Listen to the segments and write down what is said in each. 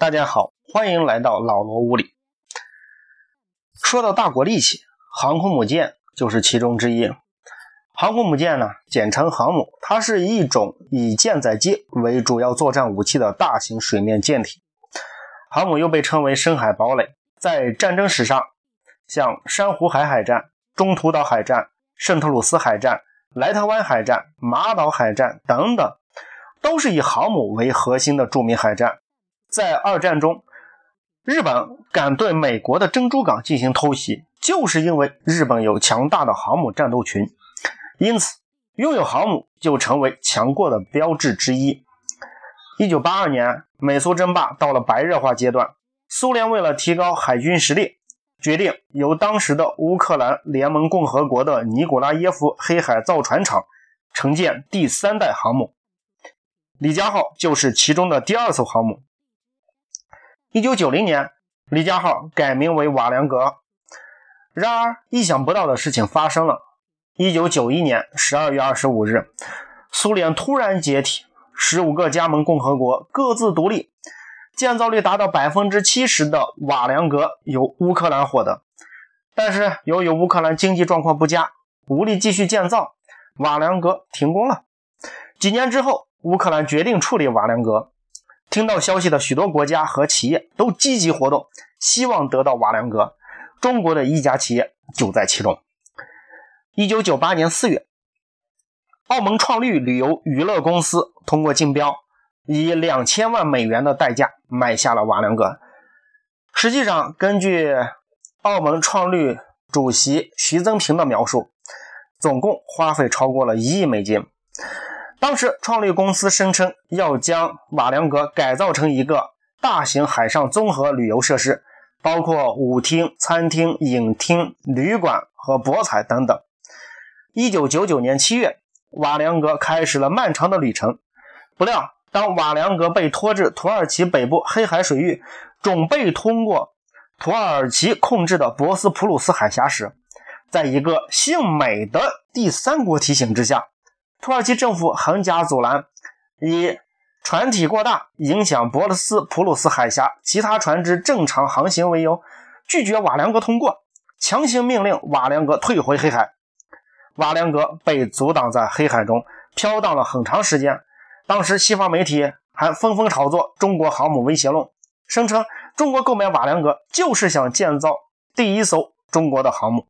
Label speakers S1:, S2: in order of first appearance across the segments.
S1: 大家好，欢迎来到老罗屋里。说到大国利器，航空母舰就是其中之一。航空母舰呢，简称航母，它是一种以舰载机为主要作战武器的大型水面舰体。航母又被称为深海堡垒，在战争史上，像珊瑚海海战、中途岛海战、圣特鲁斯海战、莱特湾海战、马岛海战等等，都是以航母为核心的著名海战。在二战中，日本敢对美国的珍珠港进行偷袭，就是因为日本有强大的航母战斗群，因此拥有航母就成为强国的标志之一。一九八二年，美苏争霸到了白热化阶段，苏联为了提高海军实力，决定由当时的乌克兰联盟共和国的尼古拉耶夫黑海造船厂承建第三代航母，李家号就是其中的第二艘航母。一九九零年，李家号改名为瓦良格。然而，意想不到的事情发生了。一九九一年十二月二十五日，苏联突然解体，十五个加盟共和国各自独立，建造率达到百分之七十的瓦良格由乌克兰获得。但是，由于乌克兰经济状况不佳，无力继续建造，瓦良格停工了。几年之后，乌克兰决定处理瓦良格。听到消息的许多国家和企业都积极活动，希望得到瓦良格。中国的一家企业就在其中。一九九八年四月，澳门创绿旅游娱乐公司通过竞标，以两千万美元的代价买下了瓦良格。实际上，根据澳门创绿主席徐增平的描述，总共花费超过了一亿美金。当时，创立公司声称要将瓦良格改造成一个大型海上综合旅游设施，包括舞厅、餐厅、影厅、旅馆和博彩等等。一九九九年七月，瓦良格开始了漫长的旅程。不料，当瓦良格被拖至土耳其北部黑海水域，准备通过土耳其控制的博斯普鲁斯海峡时，在一个姓美的第三国提醒之下。土耳其政府横加阻拦，以船体过大影响博斯普鲁斯海峡其他船只正常航行为由，拒绝瓦良格通过，强行命令瓦良格退回黑海。瓦良格被阻挡在黑海中飘荡了很长时间。当时西方媒体还纷纷炒作中国航母威胁论，声称中国购买瓦良格就是想建造第一艘中国的航母。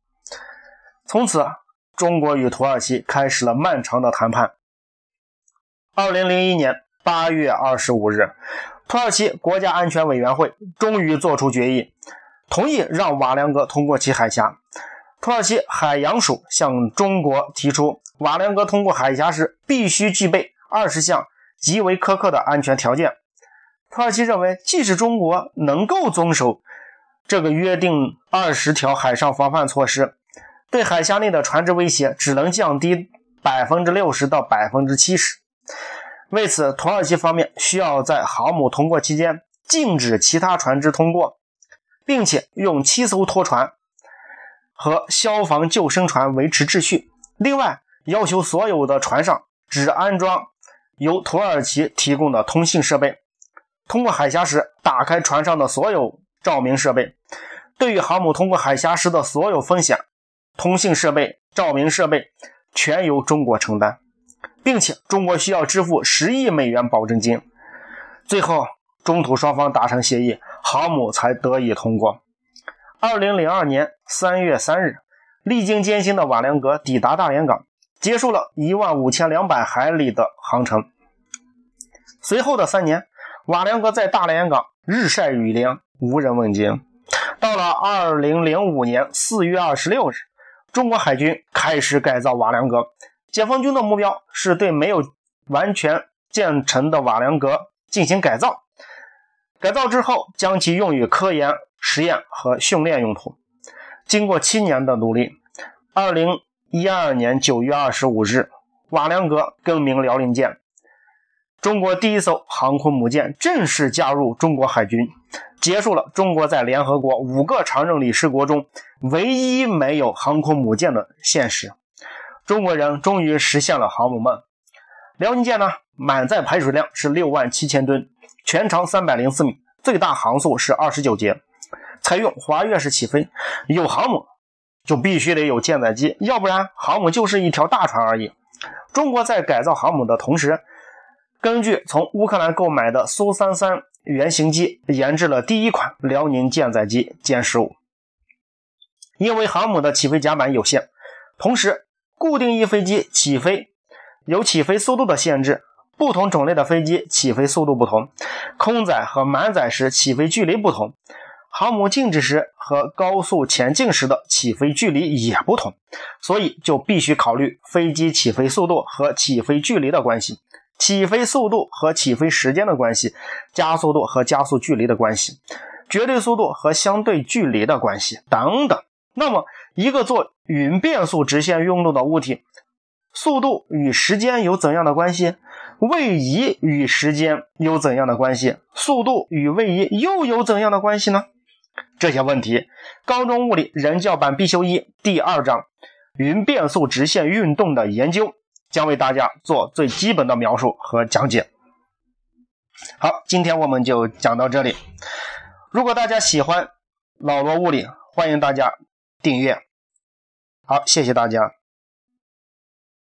S1: 从此。中国与土耳其开始了漫长的谈判。二零零一年八月二十五日，土耳其国家安全委员会终于作出决议，同意让瓦良格通过其海峡。土耳其海洋署向中国提出，瓦良格通过海峡时必须具备二十项极为苛刻的安全条件。土耳其认为，即使中国能够遵守这个约定二十条海上防范措施。对海峡内的船只威胁只能降低百分之六十到百分之七十。为此，土耳其方面需要在航母通过期间禁止其他船只通过，并且用七艘拖船和消防救生船维持秩序。另外，要求所有的船上只安装由土耳其提供的通信设备。通过海峡时，打开船上的所有照明设备。对于航母通过海峡时的所有风险。通信设备、照明设备全由中国承担，并且中国需要支付十亿美元保证金。最后，中土双方达成协议，航母才得以通过。二零零二年三月三日，历经艰辛的瓦良格抵达大连港，结束了一万五千两百海里的航程。随后的三年，瓦良格在大连港日晒雨淋，无人问津。到了二零零五年四月二十六日。中国海军开始改造瓦良格，解放军的目标是对没有完全建成的瓦良格进行改造。改造之后，将其用于科研、实验和训练用途。经过七年的努力，二零一二年九月二十五日，瓦良格更名辽宁舰，中国第一艘航空母舰正式加入中国海军。结束了中国在联合国五个常任理事国中唯一没有航空母舰的现实，中国人终于实现了航母梦。辽宁舰呢，满载排水量是六万七千吨，全长三百零四米，最大航速是二十九节，采用滑跃式起飞。有航母就必须得有舰载机，要不然航母就是一条大船而已。中国在改造航母的同时，根据从乌克兰购买的苏三三原型机，研制了第一款辽宁舰载机歼十五。因为航母的起飞甲板有限，同时固定翼飞机起飞有起飞速度的限制，不同种类的飞机起飞速度不同，空载和满载时起飞距离不同，航母静止时和高速前进时的起飞距离也不同，所以就必须考虑飞机起飞速度和起飞距离的关系，起飞速度和起飞时间的关系，加速度和加速距离的关系，绝对速度和相对距离的关系等等。那么，一个做匀变速直线运动的物体，速度与时间有怎样的关系？位移与时间有怎样的关系？速度与位移又有怎样的关系呢？这些问题，高中物理人教版必修一第二章匀变速直线运动的研究将为大家做最基本的描述和讲解。好，今天我们就讲到这里。如果大家喜欢老罗物理，欢迎大家。订阅，好，谢谢大家。